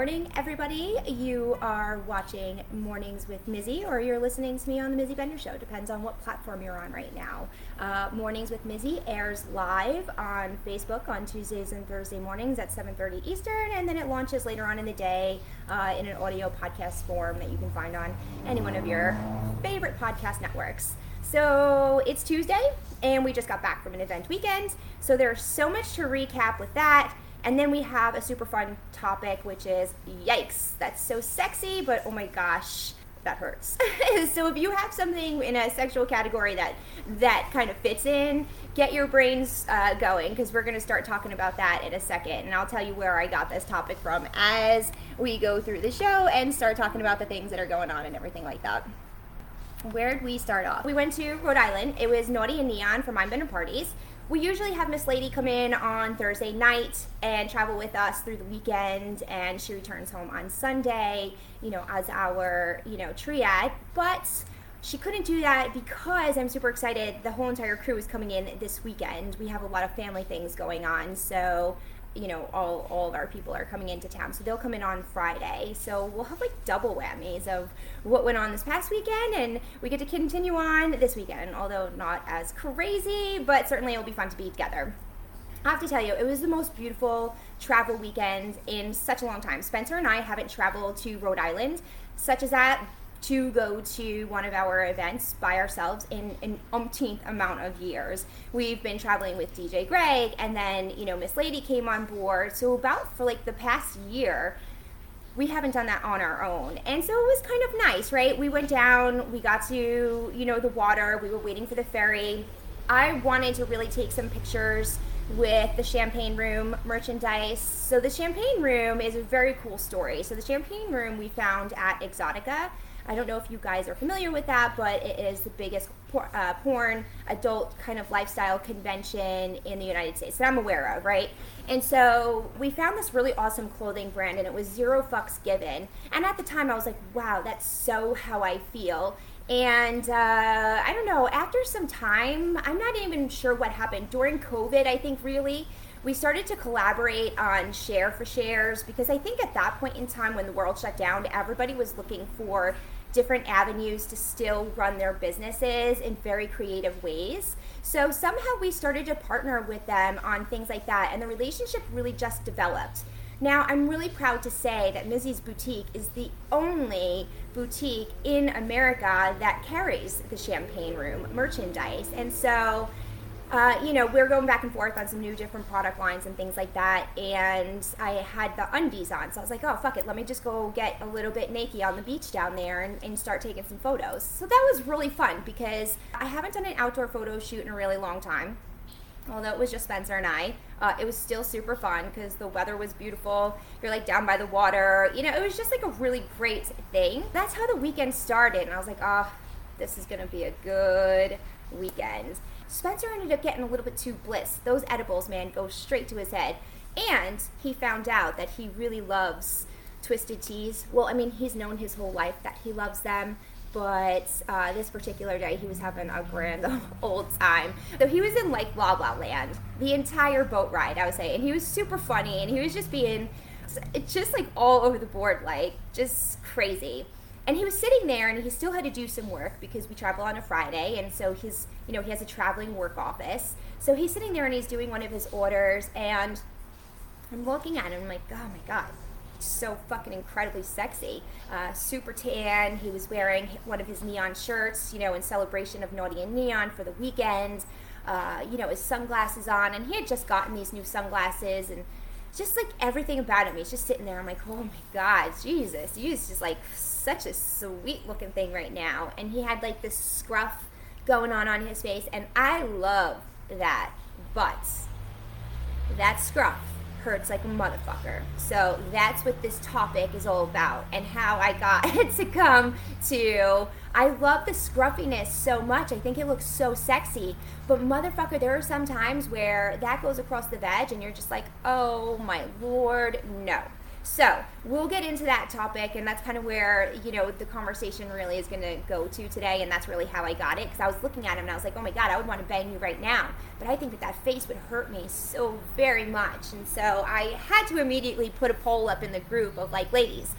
Morning, everybody. You are watching Mornings with Mizzy, or you're listening to me on the Mizzy Bender Show. Depends on what platform you're on right now. Uh, mornings with Mizzy airs live on Facebook on Tuesdays and Thursday mornings at 7:30 Eastern, and then it launches later on in the day uh, in an audio podcast form that you can find on any one of your favorite podcast networks. So it's Tuesday, and we just got back from an event weekend. So there's so much to recap with that. And then we have a super fun topic, which is yikes, that's so sexy, but oh my gosh, that hurts. so if you have something in a sexual category that that kind of fits in, get your brains uh, going because we're going to start talking about that in a second, and I'll tell you where I got this topic from as we go through the show and start talking about the things that are going on and everything like that. Where'd we start off? We went to Rhode Island. It was Naughty and Neon for Mindbender Parties we usually have Miss Lady come in on Thursday night and travel with us through the weekend, and she returns home on Sunday, you know, as our, you know, triad. But she couldn't do that because I'm super excited. The whole entire crew is coming in this weekend. We have a lot of family things going on, so you know all, all of our people are coming into town. So they'll come in on friday. So we'll have like double whammies of what went on this past weekend and we get to continue on this weekend although not as crazy but certainly it'll be fun to be together. I have to tell you, it was the most beautiful travel weekend in such a long time. Spencer and I haven't traveled to Rhode Island, such as that, to go to one of our events by ourselves in an umpteenth amount of years. We've been traveling with DJ Greg, and then you know Miss Lady came on board. So about for like the past year, we haven't done that on our own, and so it was kind of nice, right? We went down, we got to you know the water, we were waiting for the ferry. I wanted to really take some pictures with the Champagne Room merchandise. So the Champagne Room is a very cool story. So the Champagne Room we found at Exxxotica I don't know if you guys are familiar with that, but it is the biggest por- uh, porn adult kind of lifestyle convention in the United States that I'm aware of, right? And so we found this really awesome clothing brand, and it was zero fucks given. And at the time, I was like, wow, that's so how I feel. And uh, I don't know, after some time, I'm not even sure what happened. During COVID, I think really, we started to collaborate on share for shares because I think at that point in time when the world shut down, everybody was looking for different avenues to still run their businesses in very creative ways. So somehow we started to partner with them on things like that, and the relationship really just developed. Now, I'm really proud to say that Mizzy's Boutique is the only boutique in America that carries the Champagne Room merchandise. And so uh, you know, we are going back and forth on some new different product lines and things like that. And I had the undies on. So I was like, oh, fuck it. Let me just go get a little bit naked on the beach down there and, and start taking some photos. So that was really fun because I haven't done an outdoor photo shoot in a really long time. Although it was just Spencer and I, uh, it was still super fun because the weather was beautiful. You're like down by the water. You know, it was just like a really great thing. That's how the weekend started. And I was like, oh, this is going to be a good weekend. Spencer ended up getting a little bit too bliss. Those edibles, man, go straight to his head. And he found out that he really loves twisted teas. Well, I mean, he's known his whole life that he loves them, but uh, this particular day he was having a grand old time. So he was in like La La Land the entire boat ride, I would say, and he was super funny and he was just being just like all over the board, like just crazy and he was sitting there and he still had to do some work because we travel on a friday and so he's you know he has a traveling work office. So he's sitting there and he's doing one of his orders and i'm looking at him I'm like oh my god so fucking incredibly sexy. Uh, super tan he was wearing one of his neon shirts you know in celebration of naughty and neon for the weekend. Uh, you know his sunglasses on and he had just gotten these new sunglasses and just like everything about him. He's just sitting there i'm like oh my god jesus he's just like such a sweet looking thing right now. And he had like this scruff going on on his face. And I love that, but that scruff hurts like a motherfucker. So that's what this topic is all about and how I got to come to. I love the scruffiness so much. I think it looks so sexy. But motherfucker, there are some times where that goes across the veg and you're just like, oh my lord, no. So we'll get into that topic, and that's kind of where you know the conversation really is going to go to today, and that's really how I got it because I was looking at him and I was like, oh my god, I would want to bang you right now, but I think that that face would hurt me so very much, and so I had to immediately put a poll up in the group of like, ladies,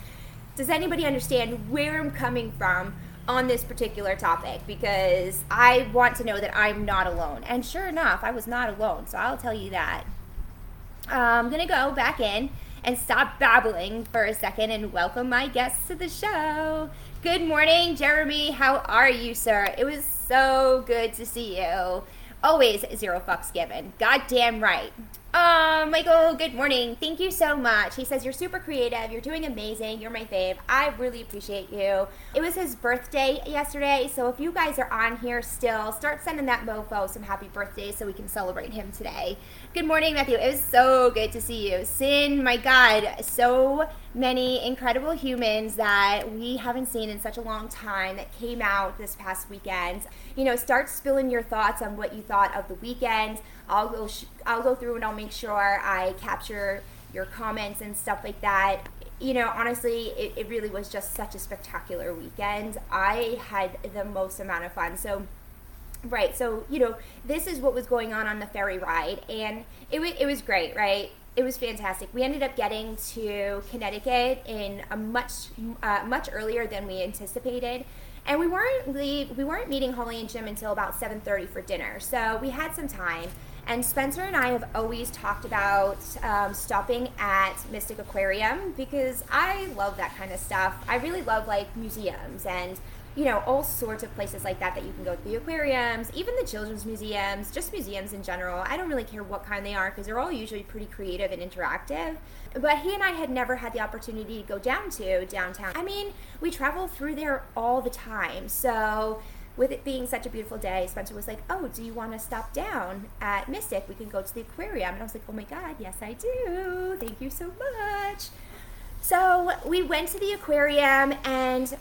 does anybody understand where I'm coming from? on this particular topic because I want to know that I'm not alone. And sure enough, I was not alone. So I'll tell you that. Uh, I'm going to go back in and stop babbling for a second and welcome my guests to the show. Good morning, Jeremy. How are you, sir? It was so good to see you. Always zero fucks given. Goddamn right. Oh, Michael, good morning. Thank you so much. He says, You're super creative. You're doing amazing. You're my fave. I really appreciate you. It was his birthday yesterday, so if you guys are on here still, start sending that mofo some happy birthdays so we can celebrate him today. Good morning, Matthew. It was so good to see you. Sin, my God, so many incredible humans that we haven't seen in such a long time that came out this past weekend. You know, start spilling your thoughts on what you thought of the weekend. I'll go sh- I'll go through and I'll make sure I capture your comments and stuff like that. You know, honestly, it, it really was just such a spectacular weekend. I had the most amount of fun. So Right. So, you know, this is what was going on on the ferry ride, and it, w- it was great, right? It was fantastic. We ended up getting to Connecticut in a much uh, much earlier than we anticipated, and we weren't leave, we weren't meeting Holly and Jim until about seven thirty for dinner. So we had some time. And Spencer and I have always talked about um, stopping at Mystic Aquarium because I love that kind of stuff. I really love like museums and you know, all sorts of places like that that you can go to the aquariums, even the children's museums, just museums in general. I don't really care what kind they are because they're all usually pretty creative and interactive. But he and I had never had the opportunity to go down to downtown. I mean, we travel through there all the time. So, with it being such a beautiful day, Spencer was like, Oh, do you want to stop down at Mystic? We can go to the aquarium. And I was like, Oh my God, yes, I do. Thank you so much. So we went to the aquarium, and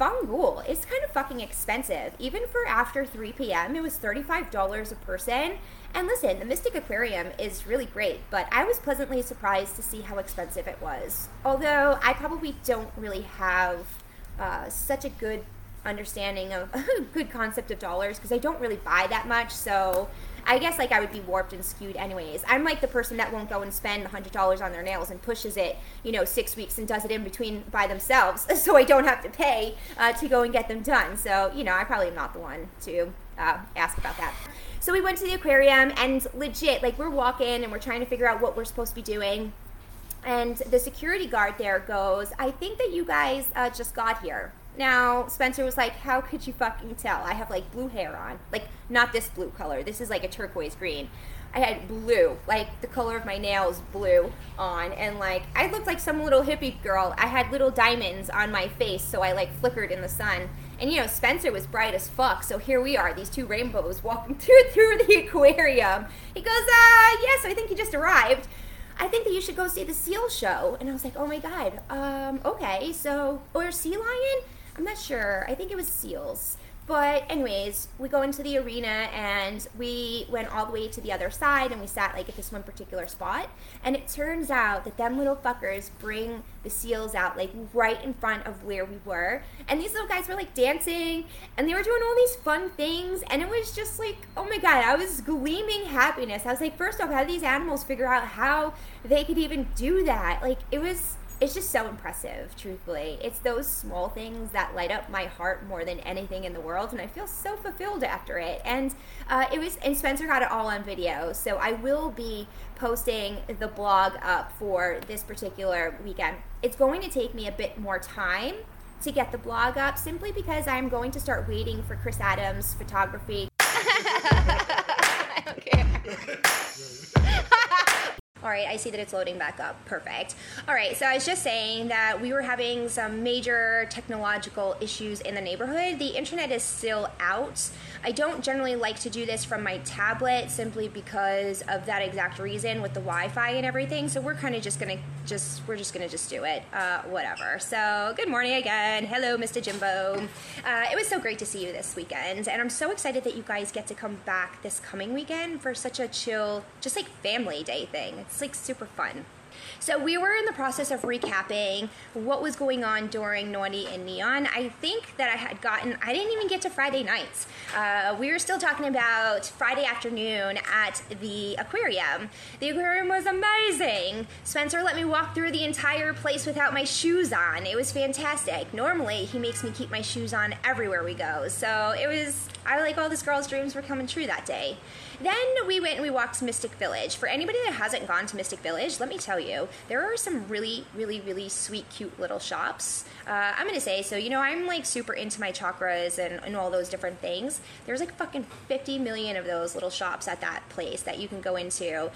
Fangool is kind of fucking expensive. Even for after 3 p.m., it was $35 a person. And listen, the Mystic Aquarium is really great, but I was pleasantly surprised to see how expensive it was. Although I probably don't really have uh, such a good understanding of good concept of dollars because I don't really buy that much. So I guess like I would be warped and skewed anyways. I'm like the person that won't go and spend hundred dollars on their nails and pushes it, you know, six weeks and does it in between by themselves, so I don't have to pay uh, to go and get them done. So you know, I probably am not the one to uh, ask about that. So we went to the aquarium and legit, like we're walking and we're trying to figure out what we're supposed to be doing. And the security guard there goes, I think that you guys uh, just got here. Now, Spencer was like, How could you fucking tell? I have like blue hair on. Like, not this blue color. This is like a turquoise green. I had blue, like the color of my nails blue on. And like, I looked like some little hippie girl. I had little diamonds on my face, so I like flickered in the sun. And you know, Spencer was bright as fuck. So here we are, these two rainbows walking through through the aquarium. He goes, uh, yes, I think he just arrived. I think that you should go see the seal show. And I was like, oh my God, um, okay, so, or sea lion? I'm not sure. I think it was seals. But anyways, we go into the arena and we went all the way to the other side and we sat like at this one particular spot. And it turns out that them little fuckers bring the seals out like right in front of where we were. And these little guys were like dancing and they were doing all these fun things. And it was just like, oh my God, I was gleaming happiness. I was like, first off, how do these animals figure out how they could even do that? Like it was it's just so impressive, truthfully. It's those small things that light up my heart more than anything in the world, and I feel so fulfilled after it. And uh, it was, and Spencer got it all on video, so I will be posting the blog up for this particular weekend. It's going to take me a bit more time to get the blog up simply because I'm going to start waiting for Chris Adams photography. I don't care. All right, I see that it's loading back up. Perfect. All right, so I was just saying that we were having some major technological issues in the neighborhood. The internet is still out. I don't generally like to do this from my tablet simply because of that exact reason with the Wi-Fi and everything. So we're kind of just gonna just we're just gonna just do it, uh, whatever. So good morning again. Hello, Mr. Jimbo. Uh, it was so great to see you this weekend, and I'm so excited that you guys get to come back this coming weekend for such a chill, just like family day thing. It's like super fun. So we were in the process of recapping what was going on during Naughty and Neon. I think that I had gotten, I didn't even get to Friday nights. Uh, we were still talking about Friday afternoon at the aquarium. The aquarium was amazing. Spencer let me walk through the entire place without my shoes on. It was fantastic. Normally, he makes me keep my shoes on everywhere we go. So it was, I like all this girl's dreams were coming true that day. Then we went and we walked to Mystic Village. For anybody that hasn't gone to Mystic Village, let me tell you, there are some really, really, really sweet, cute little shops. Uh, I'm gonna say, so you know, I'm like super into my chakras and, and all those different things. There's like fucking 50 million of those little shops at that place that you can go into.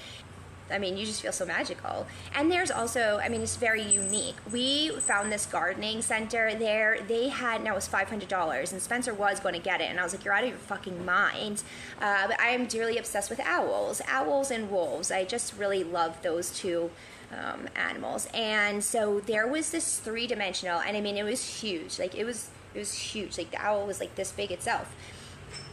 I mean, you just feel so magical. And there's also, I mean, it's very unique. We found this gardening center there. They had, now it was $500, and Spencer was going to get it. And I was like, you're out of your fucking mind. Uh, but I am dearly obsessed with owls, owls and wolves. I just really love those two. Um, animals and so there was this three-dimensional and i mean it was huge like it was it was huge like the owl was like this big itself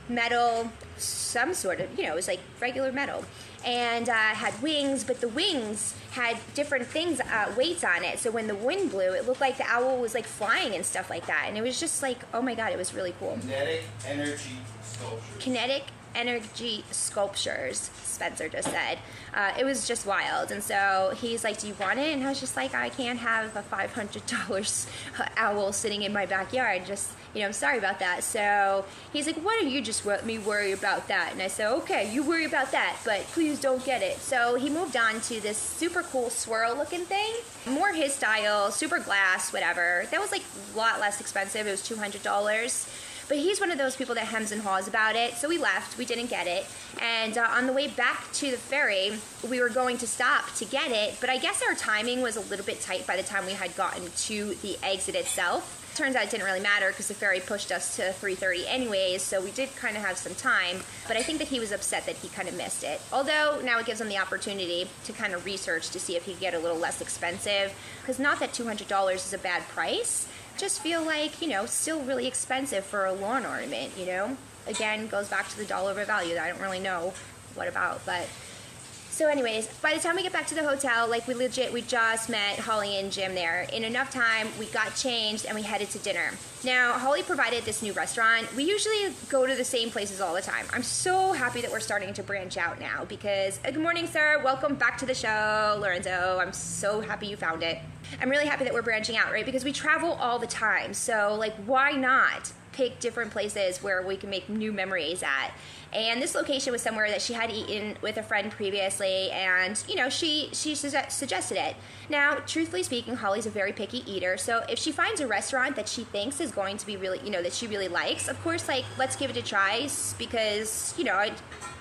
metal some sort of you know it was like regular metal and uh, had wings, but the wings had different things, uh, weights on it. So when the wind blew, it looked like the owl was like flying and stuff like that. And it was just like, oh my god, it was really cool. Kinetic energy sculpture. Kinetic energy sculptures, Spencer just said. Uh, it was just wild. And so he's like, Do you want it? And I was just like, I can't have a $500 owl sitting in my backyard. Just, you know, I'm sorry about that. So he's like, Why don't you just let me worry about that? And I said, Okay, you worry about that, but please don't get it. So he moved on to this super cool swirl looking thing. More his style, super glass, whatever. That was like a lot less expensive. It was $200. But he's one of those people that hems and haws about it. So we left. We didn't get it. And uh, on the way back to the ferry, we were going to stop to get it. But I guess our timing was a little bit tight by the time we had gotten to the exit itself. Turns out it didn't really matter because the ferry pushed us to 3:30 anyways, so we did kind of have some time. But I think that he was upset that he kind of missed it. Although now it gives him the opportunity to kind of research to see if he could get a little less expensive. Because not that $200 is a bad price, just feel like, you know, still really expensive for a lawn ornament, you know? Again, goes back to the dollar of value that I don't really know what about, but so anyways, by the time we get back to the hotel, like we legit, we just met Holly and Jim there. In enough time, we got changed and we headed to dinner. Now, Holly provided this new restaurant. We usually go to the same places all the time. I'm so happy that we're starting to branch out now because, uh, good morning, sir. Welcome back to the show, Lorenzo. I'm so happy you found it. I'm really happy that we're branching out, right? Because we travel all the time. So, like, why not pick different places where we can make new memories at? And this location was somewhere that she had eaten with a friend previously, and you know she she su- suggested it. Now, truthfully speaking, Holly's a very picky eater, so if she finds a restaurant that she thinks is going to be really you know that she really likes, of course, like let's give it a try because you know.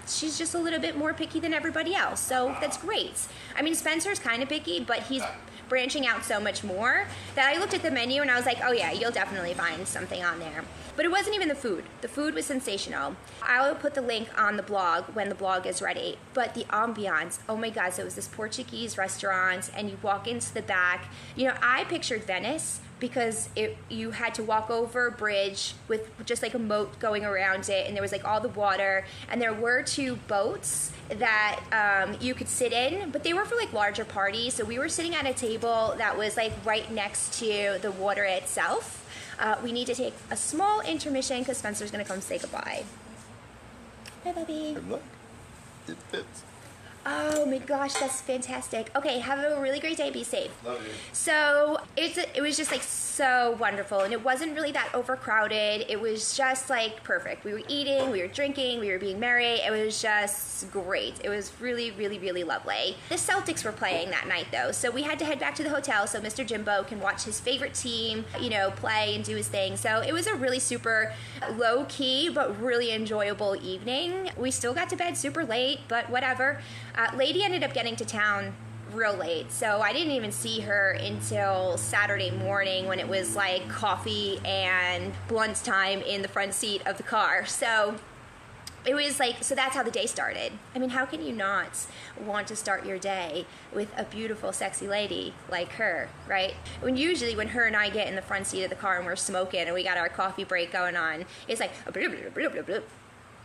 She's just a little bit more picky than everybody else. So that's great. I mean, Spencer's kind of picky, but he's branching out so much more that I looked at the menu and I was like, oh yeah, you'll definitely find something on there. But it wasn't even the food. The food was sensational. I will put the link on the blog when the blog is ready. But the ambiance, oh my God, so it was this Portuguese restaurant and you walk into the back. You know, I pictured Venice because it you had to walk over a bridge with just like a moat going around it and there was like all the water and there were two boats that um, you could sit in but they were for like larger parties so we were sitting at a table that was like right next to the water itself. Uh, we need to take a small intermission because spencer's going to come say goodbye. Hi bubby Look, it fits. Oh my gosh, that's fantastic. Okay, have a really great day. Be safe. Love you. So it's it was just like so wonderful, and it wasn't really that overcrowded. It was just like perfect. We were eating, we were drinking, we were being merry. It was just great. It was really, really, really lovely. The Celtics were playing that night though, so we had to head back to the hotel so Mr. Jimbo can watch his favorite team, you know, play and do his thing. So it was a really super low key but really enjoyable evening. We still got to bed super late, but whatever. Uh, Lady ended up getting to town real late, so I didn't even see her until Saturday morning when it was like coffee and blunt time in the front seat of the car. So it was like so that's how the day started i mean how can you not want to start your day with a beautiful sexy lady like her right when usually when her and i get in the front seat of the car and we're smoking and we got our coffee break going on it's like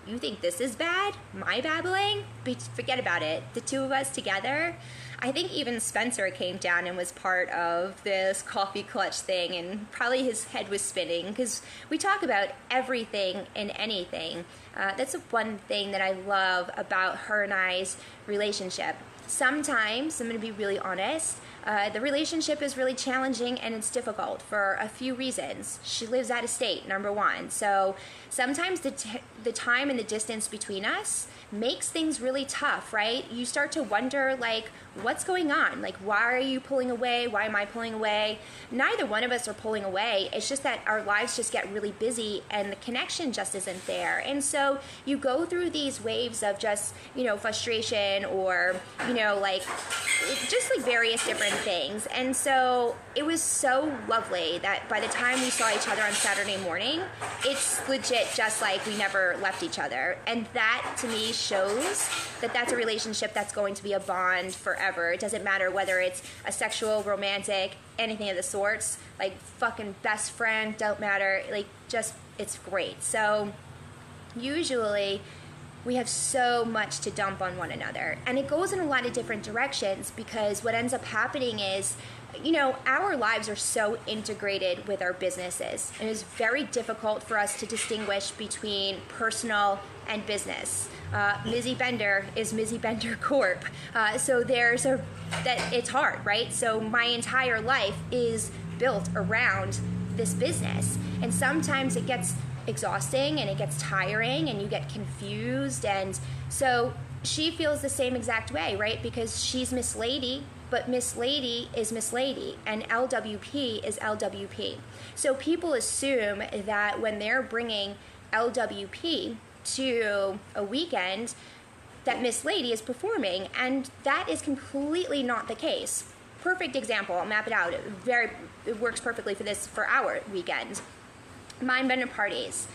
you think this is bad my babbling but forget about it the two of us together I think even Spencer came down and was part of this coffee clutch thing, and probably his head was spinning because we talk about everything and anything. Uh, that's one thing that I love about her and I's relationship. Sometimes, I'm going to be really honest, uh, the relationship is really challenging and it's difficult for a few reasons. She lives out of state, number one. So sometimes the, t- the time and the distance between us makes things really tough, right? You start to wonder, like, what's going on? Like, why are you pulling away? Why am I pulling away? Neither one of us are pulling away. It's just that our lives just get really busy and the connection just isn't there. And so you go through these waves of just, you know, frustration or, you know, like, just like various different things. And so it was so lovely that by the time we saw each other on Saturday morning, it's legit just like we never left each other. And that to me shows that that's a relationship that's going to be a bond forever. It doesn't matter whether it's a sexual, romantic, anything of the sorts. Like fucking best friend, don't matter. Like just it's great. So usually we have so much to dump on one another. And it goes in a lot of different directions because what ends up happening is, you know, our lives are so integrated with our businesses. And it's very difficult for us to distinguish between personal and business. Uh, Mizzy Bender is Mizzy Bender Corp. Uh, so there's a, that it's hard, right? So my entire life is built around this business. And sometimes it gets exhausting and it gets tiring and you get confused and so she feels the same exact way right because she's miss lady but miss lady is miss lady and lwp is lwp so people assume that when they're bringing lwp to a weekend that miss lady is performing and that is completely not the case. Perfect example i'll map it out. It very it works perfectly for this for our weekend. Mindbender parties.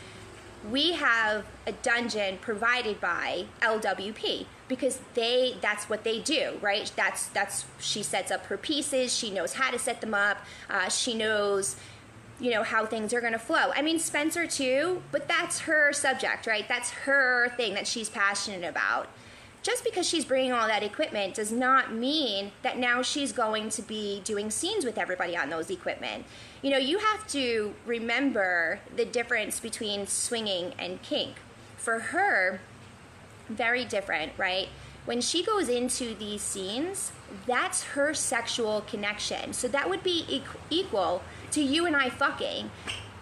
We have a dungeon provided by LWP because they that's what they do right? That's that's she sets up her pieces she knows how to set them up uh, she knows you know how things are going to flow i mean spencer too but that's her subject right that's her thing that she's passionate about just because she's bringing all that equipment does not mean that now she's going to be doing scenes with everybody on those equipment. You know, you have to remember the difference between swinging and kink. For her, very different, right? When she goes into these scenes, that's her sexual connection. So that would be equal to you and I fucking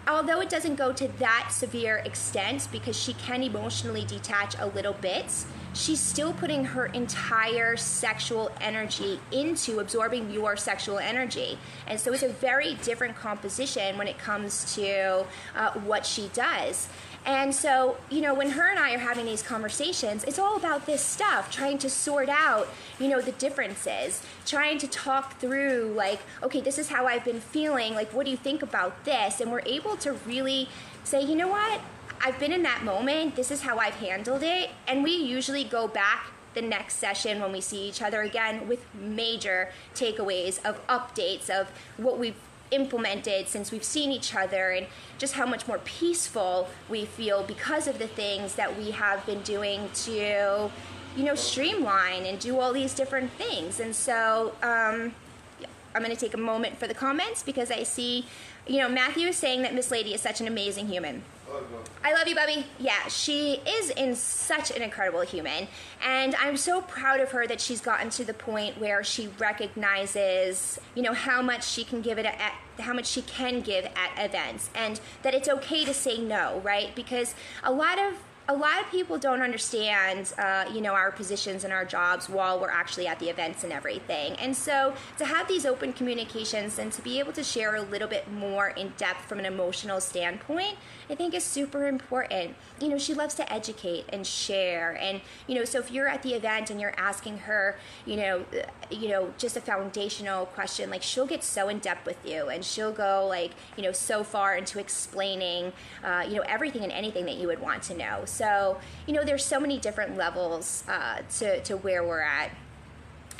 although it doesn't go to that severe extent because she can emotionally detach a little bit, she's still putting her entire sexual energy into absorbing your sexual energy. And so it's a very different composition when it comes to uh, what she does. And so, you know, when her and I are having these conversations, it's all about this stuff, trying to sort out, you know, the differences, trying to talk through, like, okay, this is how I've been feeling. Like, what do you think about this? And we're able to really say, you know what? I've been in that moment. This is how I've handled it. And we usually go back the next session when we see each other again with major takeaways of updates of what we've implemented since we've seen each other and just how much more peaceful we feel because of the things that we have been doing to you know streamline and do all these different things. And so um, i'm going to take a moment for the comments because i see you know matthew is saying that miss lady is such an amazing human I love you, Bubby. Yeah, she is in such an incredible human. And I'm so proud of her that she's gotten to the point where she recognizes, you know, how much she can give it at, how much she can give at events and that it's okay to say no, right? Because a lot of a lot of people don't understand, uh, you know, our positions and our jobs while we're actually at the events and everything. And so to have these open communications and to be able to share a little bit more in depth from an emotional standpoint, I think is super important. You know, she loves to educate and share. And, you know, so if you're at the event and you're asking her, you know, uh, you know, just a foundational question, like she'll get so in depth with you and she'll go like, you know, so far into explaining, uh, you know, everything and anything that you would want to know. So, you know, there's so many different levels uh, to, to where we're at.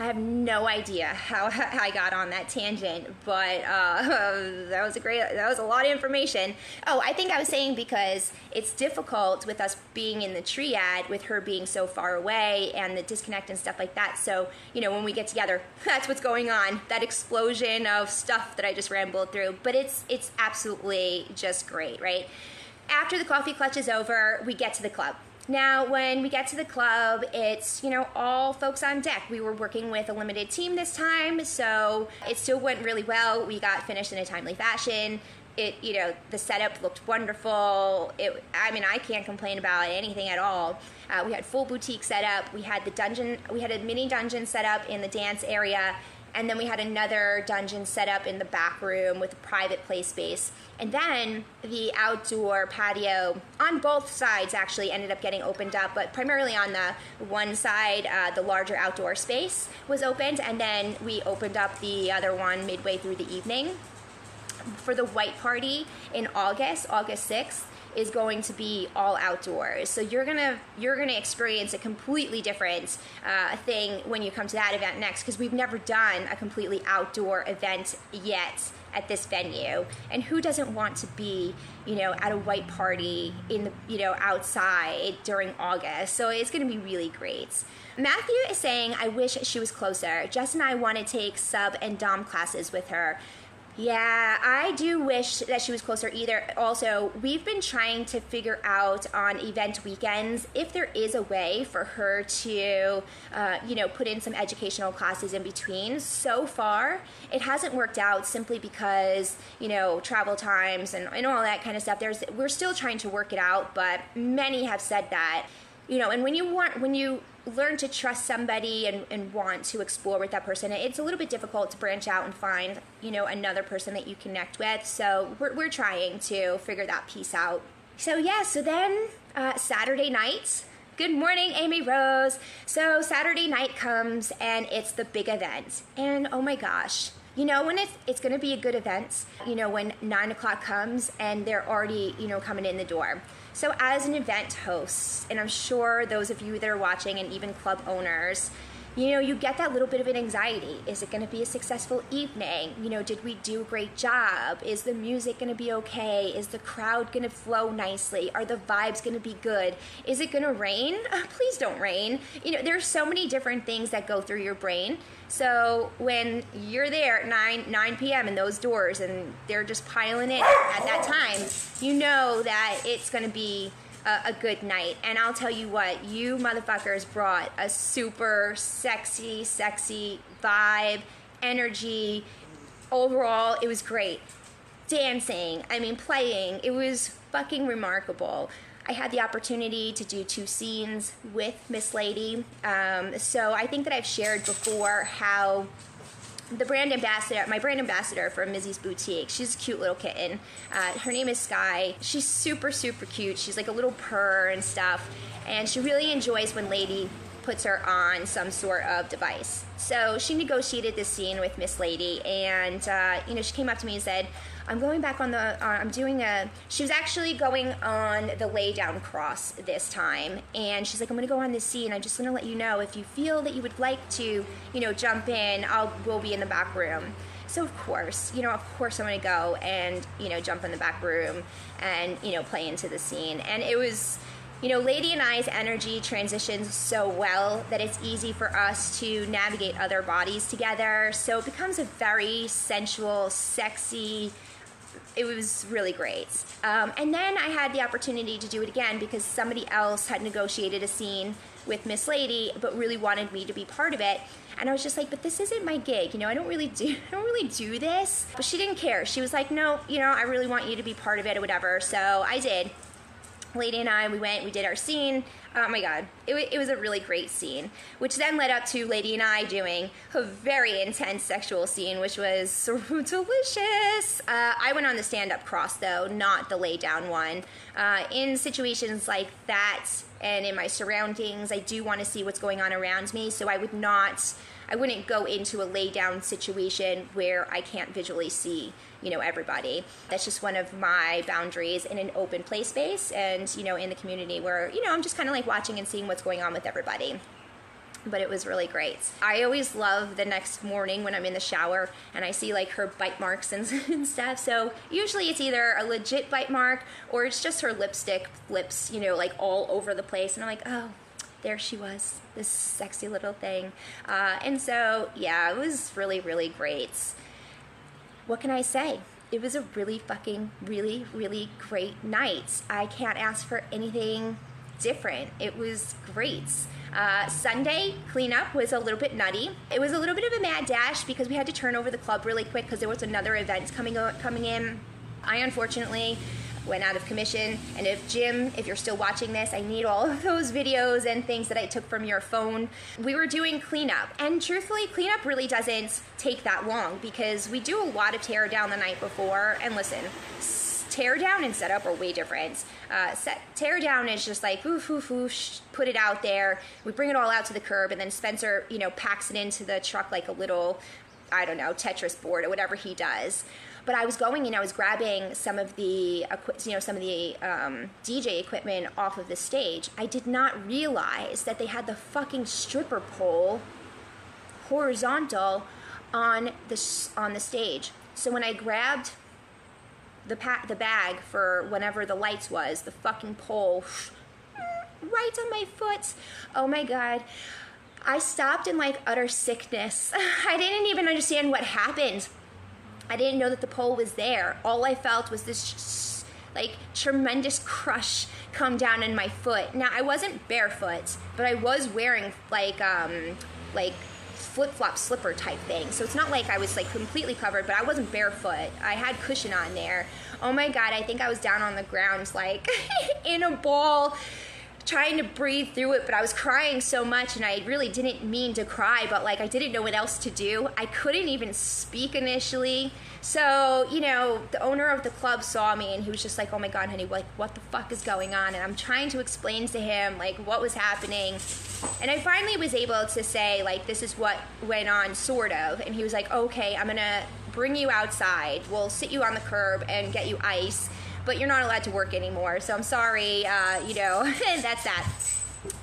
I have no idea how I got on that tangent, but uh, that was a great, that was a lot of information. Oh, I think I was saying because it's difficult with us being in the triad, with her being so far away and the disconnect and stuff like that. So, you know, when we get together, that's what's going on. That explosion of stuff that I just rambled through. But it's it's absolutely just great, right? After the coffee clutch is over, we get to the club now, when we get to the club, it's, you know, all folks on deck. We were working with a limited team this time, so it still went really well. We got finished in a timely fashion. It, you know, the setup looked wonderful. It, I mean, I can't complain about anything at all. Uh, we had full boutique set up. We had the dungeon, we had a mini dungeon set up in the dance area and then we had another dungeon set up in the back room with a private play space. And then the outdoor patio on both sides actually ended up getting opened up, but primarily on the one side, uh, the larger outdoor space was opened, and then we opened up the other one midway through the evening. For the white party in August, August 6th, is going to be all outdoors. So you're gonna you're gonna experience a completely different uh, thing when you come to that event next because we've never done a completely outdoor event yet at this venue. And who doesn't want to be you know at a white party in the you know outside during August? So it's gonna be really great. Matthew is saying, I wish she was closer. Jess and I want to take sub and dom classes with her. Yeah, I do wish that she was closer either. Also, we've been trying to figure out on event weekends if there is a way for her to, uh, you know, put in some educational classes in between. So far, it hasn't worked out simply because, you know, travel times and, and all that kind of stuff. There's, we're still trying to work it out, but many have said that you know and when you want when you learn to trust somebody and, and want to explore with that person it's a little bit difficult to branch out and find you know another person that you connect with so we're, we're trying to figure that piece out so yeah so then uh, saturday night Good morning, Amy Rose. So, Saturday night comes and it's the big event. And oh my gosh, you know when it's it's going to be a good event you know when nine o'clock comes and they're already you know coming in the door so, as an event host, and I'm sure those of you that are watching and even club owners, you know, you get that little bit of an anxiety. Is it going to be a successful evening? You know, did we do a great job? Is the music going to be okay? Is the crowd going to flow nicely? Are the vibes going to be good? Is it going to rain? Oh, please don't rain. You know, there's so many different things that go through your brain. So when you're there at 9 9 p.m. in those doors and they're just piling it at that time, you know that it's going to be a, a, good night. And I'll tell you what, you motherfuckers brought a super sexy, sexy vibe, energy. Overall, it was great. Dancing, I mean, playing, it was fucking remarkable. I had the opportunity to do two scenes with Miss Lady. Um, so I think that I've shared before how the brand ambassador, my brand ambassador for Mizzy's Boutique. She's a cute little kitten. Uh, her name is Sky. She's super, super cute. She's like a little purr and stuff. And she really enjoys when Lady puts her on some sort of device. So she negotiated this scene with Miss Lady, and uh, you know she came up to me and said, "I'm going back on the. Uh, I'm doing a." She was actually going on the lay down cross this time, and she's like, "I'm going to go on this scene. I'm just going to let you know if you feel that you would like to, you know, jump in. I'll we'll be in the back room." So of course, you know, of course I'm going to go and you know jump in the back room and you know play into the scene, and it was you know, Lady and I's energy transitions so well that it's easy for us to navigate other bodies together. So it becomes a very sensual, sexy. It was really great. Um, and then I had the opportunity to do it again because somebody else had negotiated a scene with Miss Lady, but really wanted me to be part of it. And I was just like, but this isn't my gig. You know, I don't really do, I don't really do this. But she didn't care. She was like, no, you know, I really want you to be part of it or whatever. So I did. Lady and I, we went, we did our scene. Oh my God, it, it, was a really great scene, which then led up to Lady and I doing a very intense sexual scene, which was so delicious. Uh, I went on the stand up cross though, not the lay down one. Uh, in situations like that, and in my surroundings. I do want to see what's going on around me, so I would not I wouldn't go into a lay down situation where I can't visually see, you know, everybody. That's just one of my boundaries in an open play space and, you know, in the community where, you know, I'm just kind of like watching and seeing what's going on with everybody but it was really great. I always love the next morning when I'm in the shower and I see like her bite marks and, and, stuff. So usually it's either a legit bite mark or it's just her lipstick lips, you know, like all over the place. And I'm like, oh, there she was, this sexy little thing. Uh, and so, yeah, it was really, really great. What can I say? It was a really fucking, really, really great night. I can't ask for anything different. It was great. Uh, Sunday cleanup was a little bit nutty. It was a little bit of a mad dash because we had to turn over the club really quick because there was another event coming coming in. I unfortunately went out of commission. And if Jim, if you're still watching this, I need all of those videos and things that I took from your phone. We were doing cleanup, and truthfully, cleanup really doesn't take that long because we do a lot of tear down the night before. And listen, tear down and setup are way different. Uh, set, tear down is just like oof oof oof, put it out there. We bring it all out to the curb, and then Spencer, you know, packs it into the truck like a little, I don't know, Tetris board or whatever he does. But I was going and I was grabbing some of the, you know, some of the um, DJ equipment off of the stage. I did not realize that they had the fucking stripper pole horizontal on the on the stage. So when I grabbed the pa- the bag for whenever the lights was, the fucking pole right on my foot. Oh my god. I stopped in like utter sickness. I didn't even understand what happened. I didn't know that the pole was there. All I felt was this like tremendous crush come down in my foot. Now I wasn't barefoot, but I was wearing like um like flip flop slipper type thing. So it's not like I was like completely covered, but I wasn't barefoot. I had cushion on there. Oh my god, I think I was down on the ground like in a ball trying to breathe through it, but I was crying so much and I really didn't mean to cry, but like I didn't know what else to do. I couldn't even speak initially. So, you know, the owner of the club saw me and he was just like, oh my God, honey, like, what the fuck is going on? And I'm trying to explain to him, like, what was happening. And I finally was able to say, like, this is what went on, sort of. And he was like, okay, I'm gonna bring you outside. We'll sit you on the curb and get you ice but you're not allowed to work anymore. So I'm sorry, uh, you know, that's that.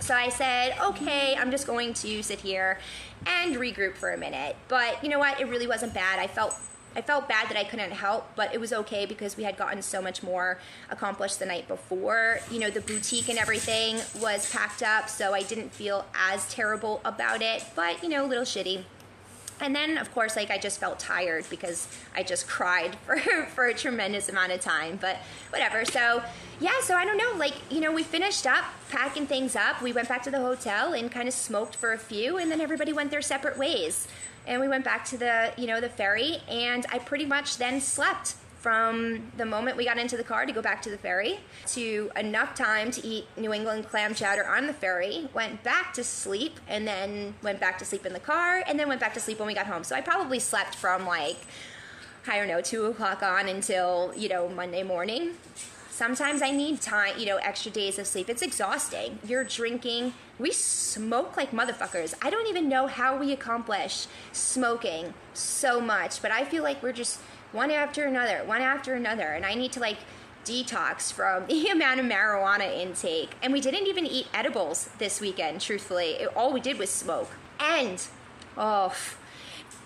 So I said, okay, I'm just going to sit here and regroup for a minute. But you know what? It really wasn't bad. I felt I felt bad that I couldn't help, but it was okay because we had gotten so much more accomplished the night before. You know, the boutique and everything was packed up, so I didn't feel as terrible about it, but you know, a little shitty and then of course like i just felt tired because i just cried for for a tremendous amount of time but whatever. So yeah so i don't know like you know we finished up packing things up. We went back to the hotel and kind of smoked for a few and then everybody went their separate ways. And we went back to the you know the ferry and i pretty much then slept from the moment we got into the car to go back to the ferry to enough time to eat New England clam chowder on the ferry, went back to sleep, and then went back to sleep in the car, and then went back to sleep when we got home. So I probably slept from like, I don't know, two o'clock on until, you know, Monday morning. Sometimes I need time, you know, extra days of sleep. It's exhausting. You're drinking. We smoke like motherfuckers. I don't even know how we accomplish smoking so much, but I feel like we're just one after another, one after another. And I need to like detox from the amount of marijuana intake. And we didn't even eat edibles this weekend, truthfully. It, all we did was smoke. And, oh,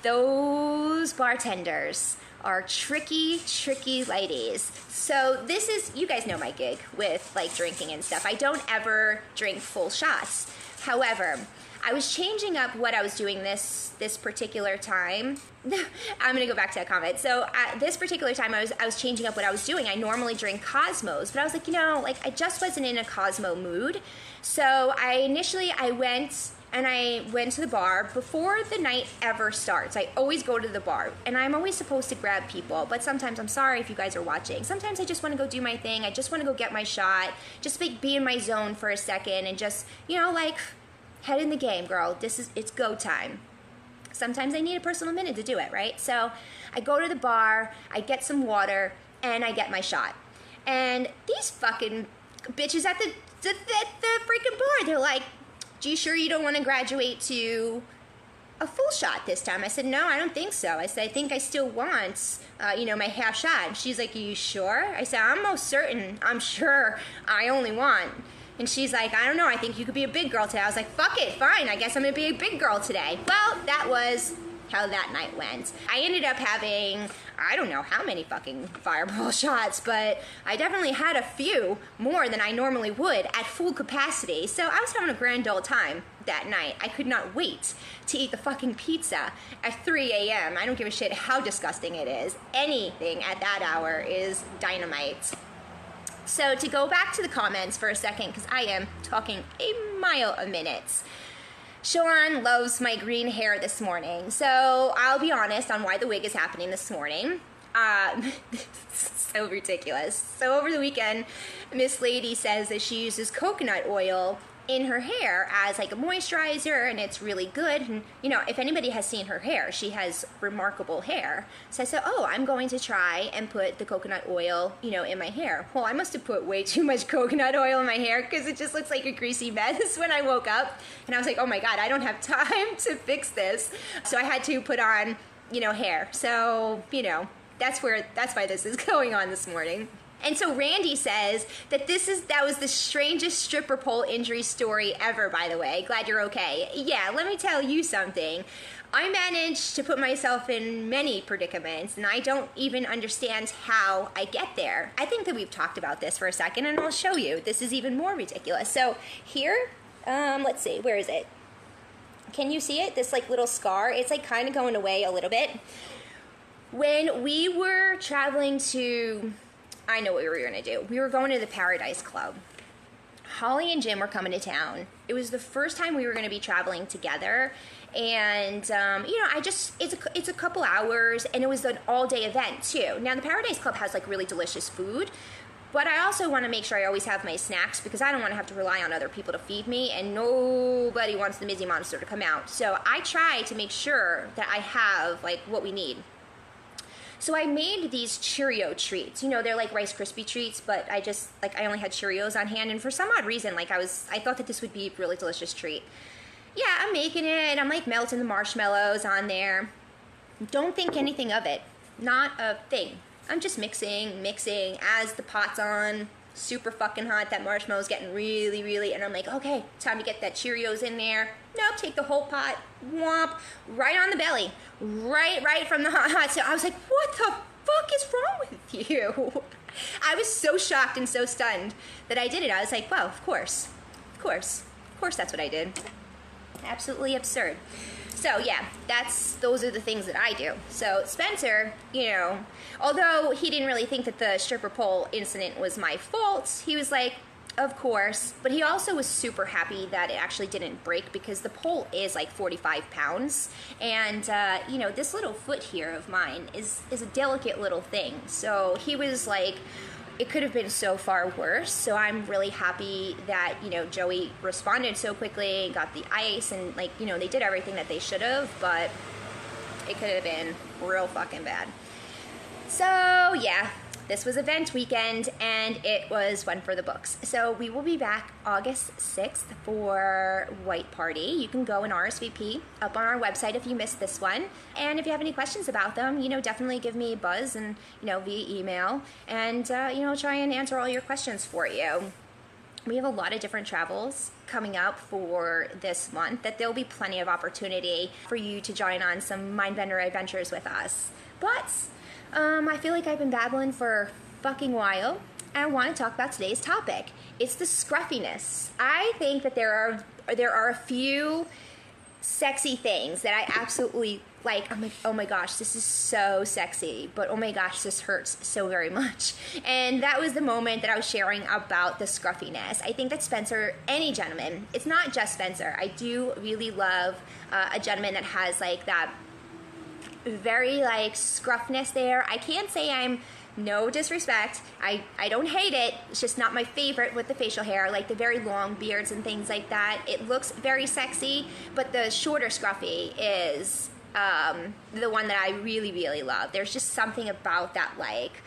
those bartenders are tricky, tricky ladies. So this is, you guys know my gig with like drinking and stuff. I don't ever drink full shots. However, I was changing up what I was doing this this particular time. I'm gonna go back to that comment. So at this particular time, I was I was changing up what I was doing. I normally drink Cosmos, but I was like, you know, like I just wasn't in a Cosmo mood. So I initially I went and I went to the bar before the night ever starts. I always go to the bar, and I'm always supposed to grab people, but sometimes I'm sorry if you guys are watching. Sometimes I just want to go do my thing. I just want to go get my shot, just be, be in my zone for a second, and just you know like head in the game, girl. This is it's go time. Sometimes I need a personal minute to do it, right? So I go to the bar, I get some water, and I get my shot. And these fucking bitches at the the, the, the freaking board. They're like, "Do you sure you don't want to graduate to a full shot this time?" I said, "No, I don't think so." I said, "I think I still want, uh, you know, my half shot." And she's like, "Are you sure?" I said, "I'm most certain. I'm sure. I only want." And she's like, I don't know, I think you could be a big girl today. I was like, fuck it, fine, I guess I'm gonna be a big girl today. Well, that was how that night went. I ended up having, I don't know how many fucking fireball shots, but I definitely had a few more than I normally would at full capacity. So I was having a grand old time that night. I could not wait to eat the fucking pizza at 3 a.m. I don't give a shit how disgusting it is. Anything at that hour is dynamite. So to go back to the comments for a second, because I am talking a mile a minute. Sean loves my green hair this morning. So I'll be honest on why the wig is happening this morning. Um, so ridiculous. So over the weekend, Miss Lady says that she uses coconut oil in her hair as like a moisturizer and it's really good and you know if anybody has seen her hair she has remarkable hair. So i said oh i'm going to try and put the coconut oil you know in my hair. Well i must have put way too much coconut oil in my hair because it just looks like a greasy mess when i woke up and i was like oh my god i don't have time to fix this. So i had to put on you know hair. So you know that's where that's why this is going on this morning and so Randy says that this is that was the strangest stripper pole injury story ever, by the way. Glad you're okay. Yeah, let me tell you something. I managed to put myself in many predicaments, and I don't even understand how I get there. I think that we've talked about this for a second, and I'll show you. This is even more ridiculous. So here, um, let's see, where is it? Can you see it? This like little scar. It's like kind of going away a little bit. When we were traveling to I know what we were going to do. We were going to the Paradise Club. Holly and Jim were coming to town. It was the first time we were going to be traveling together, and um, you know, I just it's a it's a couple hours, and it was an all day event too. Now the Paradise Club has like really delicious food, but I also want to make sure I always have my snacks because I don't want to have to rely on other people to feed me, and nobody wants the Mizzy Monster to come out. So I try to make sure that I have like what we need. So I made these Cheerio treats. You know, they're like Rice Krispie treats, but I just like I only had Cheerios on hand, and for some odd reason, like I was, I thought that this would be a really delicious treat. Yeah, I'm making it. I'm like melting the marshmallows on there. Don't think anything of it. Not a thing. I'm just mixing, mixing as the pot's on. Super fucking hot. That marshmallow's getting really, really, and I'm like, okay, time to get that Cheerios in there. Nope, take the whole pot, womp, right on the belly, right, right from the hot, hot. So I was like, what the fuck is wrong with you? I was so shocked and so stunned that I did it. I was like, well, of course, of course, of course, that's what I did. Absolutely absurd. So yeah, that's those are the things that I do. So Spencer, you know, although he didn't really think that the stripper pole incident was my fault, he was like, of course, but he also was super happy that it actually didn't break because the pole is like 45 pounds, and uh, you know this little foot here of mine is is a delicate little thing. So he was like, it could have been so far worse. So I'm really happy that, you know, Joey responded so quickly, got the ice, and like, you know, they did everything that they should have, but it could have been real fucking bad. So, yeah, this was event weekend and it was one for the books. So we will be back August 6th for White Party. You can go and RSVP up on our website if you missed this one. And if you have any questions about them, you know, definitely give me a buzz and, you know, via email and, uh, you know, try and answer all your questions for you. We have a lot of different travels coming up for this month that there'll be plenty of opportunity for you to join on some Mindbender adventures with us. But um, I feel like I've been babbling for a fucking while. And I want to talk about today's topic. It's the scruffiness. I think that there are there are a few sexy things that I absolutely like. I'm like, oh my gosh, this is so sexy, but oh my gosh, this hurts so very much. And that was the moment that I was sharing about the scruffiness. I think that Spencer, any gentleman, it's not just Spencer. I do really love uh, a gentleman that has like that very like scruffness there. I can't say I'm no disrespect. I, I don't hate it. It's just not my favorite with the facial hair, like the very long beards and things like that. It looks very sexy, but the shorter scruffy is um, the one that I really, really love. There's just something about that, like,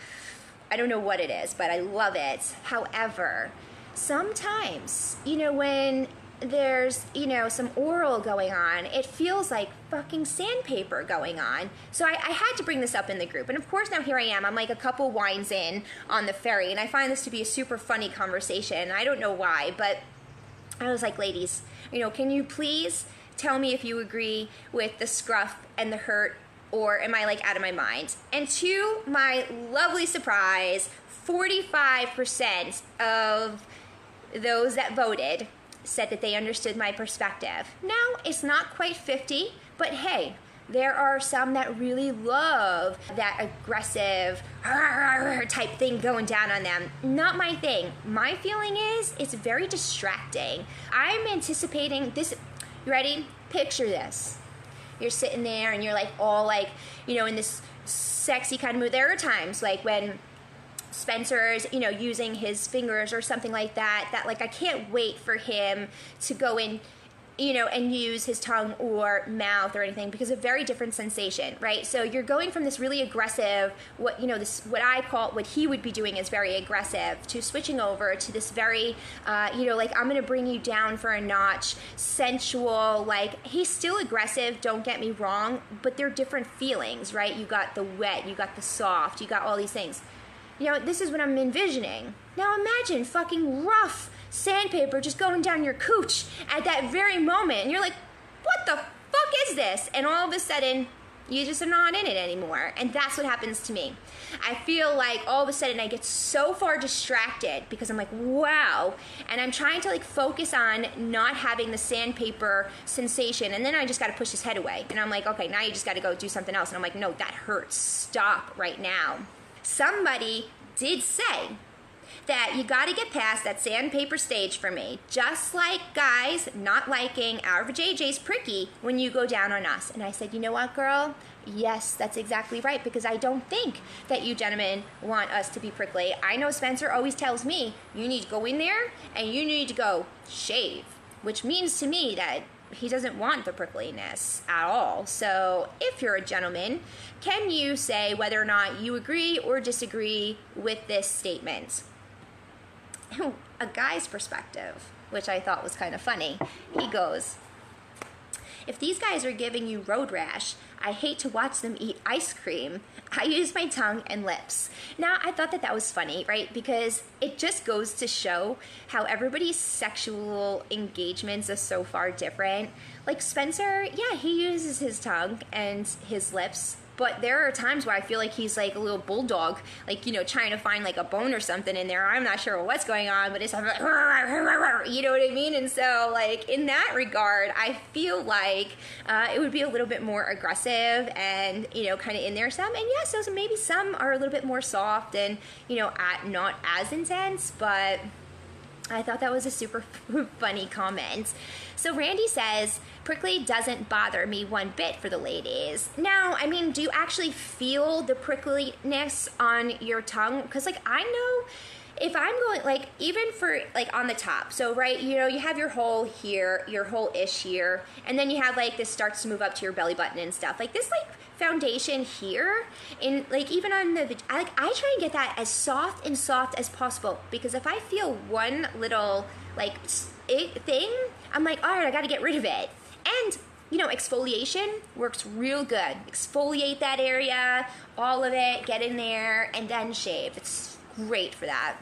I don't know what it is, but I love it. However, sometimes, you know, when there's, you know, some oral going on, it feels like fucking sandpaper going on. So I, I, had to bring this up in the group. And of course, now here I am. I'm like a couple wines in on the ferry, and I find this to be a super funny conversation. I don't know why, but I was like, ladies, you know, can you please tell me if you agree with the scruff and the hurt, or am I like out of my mind? And to my lovely surprise, 45% of those that voted said that they understood my perspective. Now, it's not quite 50, but hey, there are some that really love that aggressive type thing going down on them. Not my thing. My feeling is it's very distracting. I'm anticipating this. You ready? Picture this. You're sitting there and you're like all like, you know, in this sexy kind of mood. There are times like when Spencer's, you know, using his fingers or something like that, that like I can't wait for him to go in, you know, and use his tongue or mouth or anything because a very different sensation, right? So you're going from this really aggressive, what you know, this what I call what he would be doing is very aggressive, to switching over to this very, uh, you know, like I'm gonna bring you down for a notch, sensual. Like he's still aggressive. Don't get me wrong, but they're different feelings, right? You got the wet, you got the soft, you got all these things you know, this is what I'm envisioning. Now imagine fucking rough sandpaper just going down your cooch at that very moment, and you're like, what the fuck is this? And all of a sudden, you just are not in it anymore. And that's what happens to me. I feel like all of a sudden I get so far distracted because I'm like, wow. And I'm trying to like focus on not having the sandpaper sensation. And then I just got to push his head away. And I'm like, okay, now you just got to go do something else. And I'm like, no, that hurts. Stop right now somebody did say that you got to get past that sandpaper stage for me. Just like guys not liking our JJ's pricky when you go down on us. And I said, you know what, girl? Yes, that's exactly right because I don't think that you gentlemen want us to be prickly. I know Spencer always tells me you need to go in there and you need to go shave, which means to me that he doesn't want the prickliness at all. So, if you're a gentleman, can you say whether or not you agree or disagree with this statement? a guy's perspective, which I thought was kind of funny, he goes, if these guys are giving you road rash, I hate to watch them eat ice cream. I use my tongue and lips. Now, I thought that that was funny, right? Because it just goes to show how everybody's sexual engagements are so far different. Like Spencer, yeah, he uses his tongue and his lips but there are times where I feel like he's like a little bulldog, like, you know, trying to find like a bone or something in there. I'm not sure what's going on, but it's like, you know what I mean? And so, like, in that regard, I feel like uh, it would be a little bit more aggressive and, you know, kind of in there some. And yes, those maybe some are a little bit more soft and, you know, at, not as intense, but I thought that was a super funny comment. So Randy says, prickly doesn't bother me one bit for the ladies. Now, I mean, do you actually feel the prickliness on your tongue? Because, like, I know if I'm going like even for like on the top, so right, you know, you have your hole here, your hole ish here, and then you have like this starts to move up to your belly button and stuff. Like this like foundation here, in like even on the I, like I try and get that as soft and soft as possible because if I feel one little like thing, I'm like, all right, I got to get rid of it. And you know, exfoliation works real good. Exfoliate that area, all of it, get in there, and then shave. It's great for that.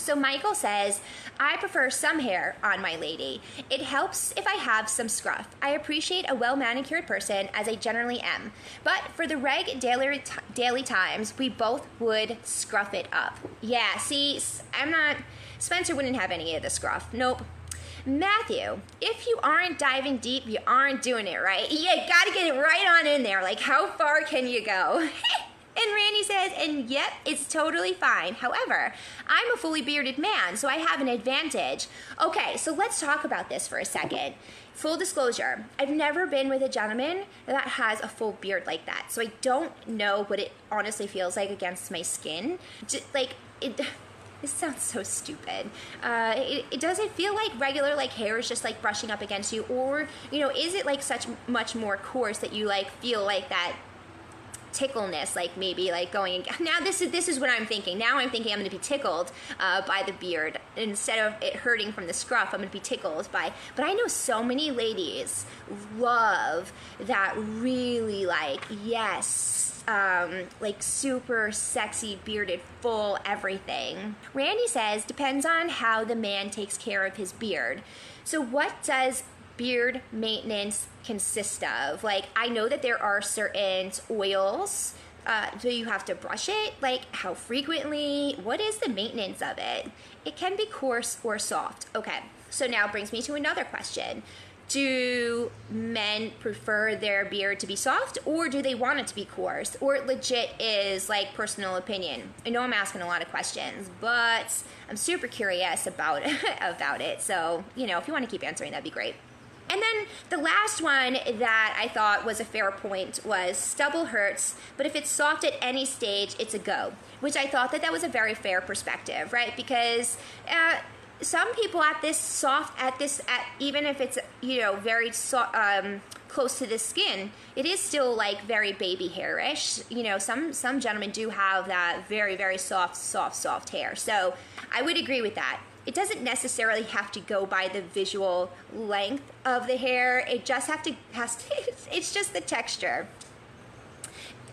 So Michael says, I prefer some hair on my lady. It helps if I have some scruff. I appreciate a well manicured person as I generally am. But for the reg daily, daily times, we both would scruff it up. Yeah, see, I'm not, Spencer wouldn't have any of the scruff. Nope. Matthew, if you aren't diving deep, you aren't doing it right. You gotta get it right on in there. Like, how far can you go? And Randy says, and yep, it's totally fine. However, I'm a fully bearded man, so I have an advantage. Okay, so let's talk about this for a second. Full disclosure, I've never been with a gentleman that has a full beard like that, so I don't know what it honestly feels like against my skin. Just, like, it. This sounds so stupid. Uh, it, it doesn't feel like regular like hair is just like brushing up against you, or you know, is it like such much more coarse that you like feel like that tickleness, like maybe like going. Now this is this is what I'm thinking. Now I'm thinking I'm going to be tickled uh, by the beard instead of it hurting from the scruff. I'm going to be tickled by. But I know so many ladies love that really like yes um, like super sexy, bearded, full everything. Randy says depends on how the man takes care of his beard. So, what does beard maintenance consist of? Like, I know that there are certain oils. Uh, do you have to brush it? Like, how frequently? What is the maintenance of it? It can be coarse or soft. Okay, so now brings me to another question do men prefer their beard to be soft or do they want it to be coarse or it legit is like personal opinion i know i'm asking a lot of questions but i'm super curious about about it so you know if you want to keep answering that'd be great and then the last one that I thought was a fair point was stubble hurts, but if it's soft at any stage, it's a go. Which I thought that that was a very fair perspective, right? Because uh, some people at this soft at this at even if it's you know very so, um, close to the skin it is still like very baby hairish you know some some gentlemen do have that very very soft soft soft hair so i would agree with that it doesn't necessarily have to go by the visual length of the hair it just have to has to, it's just the texture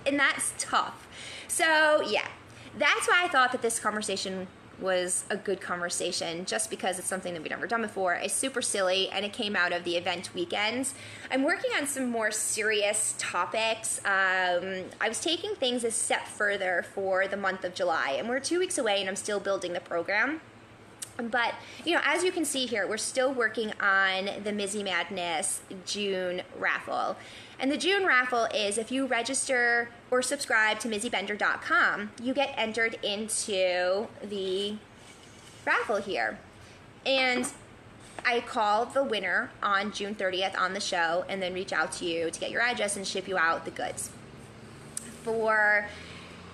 and that's tough so yeah that's why i thought that this conversation was a good conversation just because it's something that we've never done before. It's super silly and it came out of the event weekends. I'm working on some more serious topics. Um, I was taking things a step further for the month of July, and we're two weeks away and I'm still building the program. But, you know, as you can see here, we're still working on the Mizzy Madness June raffle. And the June raffle is if you register or subscribe to MizzyBender.com, you get entered into the raffle here. And I call the winner on June 30th on the show and then reach out to you to get your address and ship you out the goods. For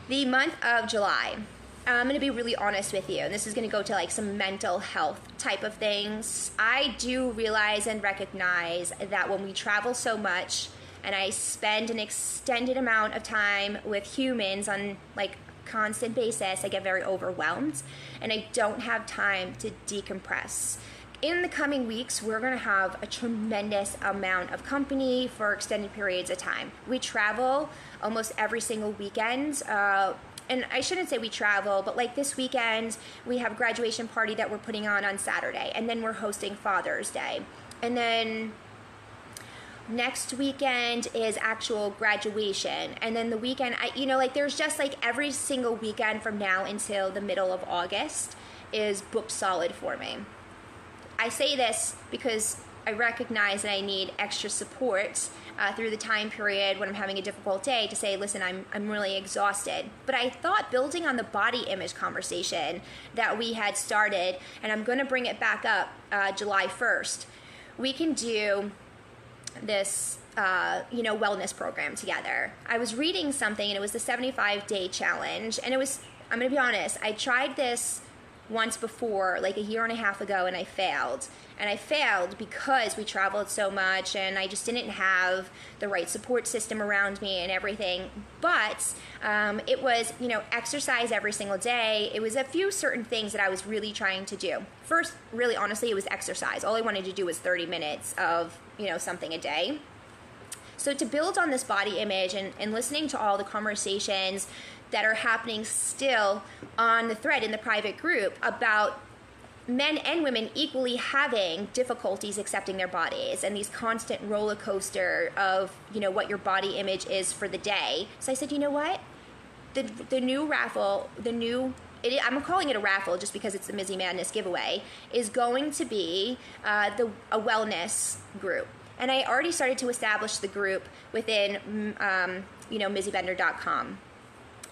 the month of July, I'm going to be really honest with you, and this is going to go to like some mental health type of things. I do realize and recognize that when we travel so much and I spend an extended amount of time with humans on like constant basis, I get very overwhelmed and I don't have time to decompress. In the coming weeks, we're going to have a tremendous amount of company for extended periods of time. We travel almost every single weekend. Uh, and I shouldn't say we travel, but like this weekend, we have graduation party that we're putting on on Saturday, and then we're hosting Father's Day. And then next weekend is actual graduation and then the weekend I you know like there's just like every single weekend from now until the middle of August is booked solid for me. I say this because I recognize that I need extra support uh, through the time period when I'm having a difficult day to say, listen, I'm, I'm really exhausted. But I thought building on the body image conversation that we had started, and I'm going to bring it back up uh, July 1st, we can do this uh, you know wellness program together i was reading something and it was the 75 day challenge and it was i'm gonna be honest i tried this once before like a year and a half ago and i failed. And i failed because we traveled so much and i just didn't have the right support system around me and everything. But um, it was you know exercise every single day. It was a few certain things that i was really trying to do. First really honestly it was exercise. All i wanted to do was 30 minutes of you know something a day. So to build on this body image and, and listening to all the conversations that are happening still on the thread in the private group about men and women equally having difficulties accepting their bodies and these constant roller coaster of you know what your body image is for the day so i said you know what the, the new raffle the new it, I'm calling it a raffle just because it's the Mizzy Madness giveaway, is going to be uh, the a wellness group. And I already started to establish the group within, mm, um, you know, MizzyBender.com.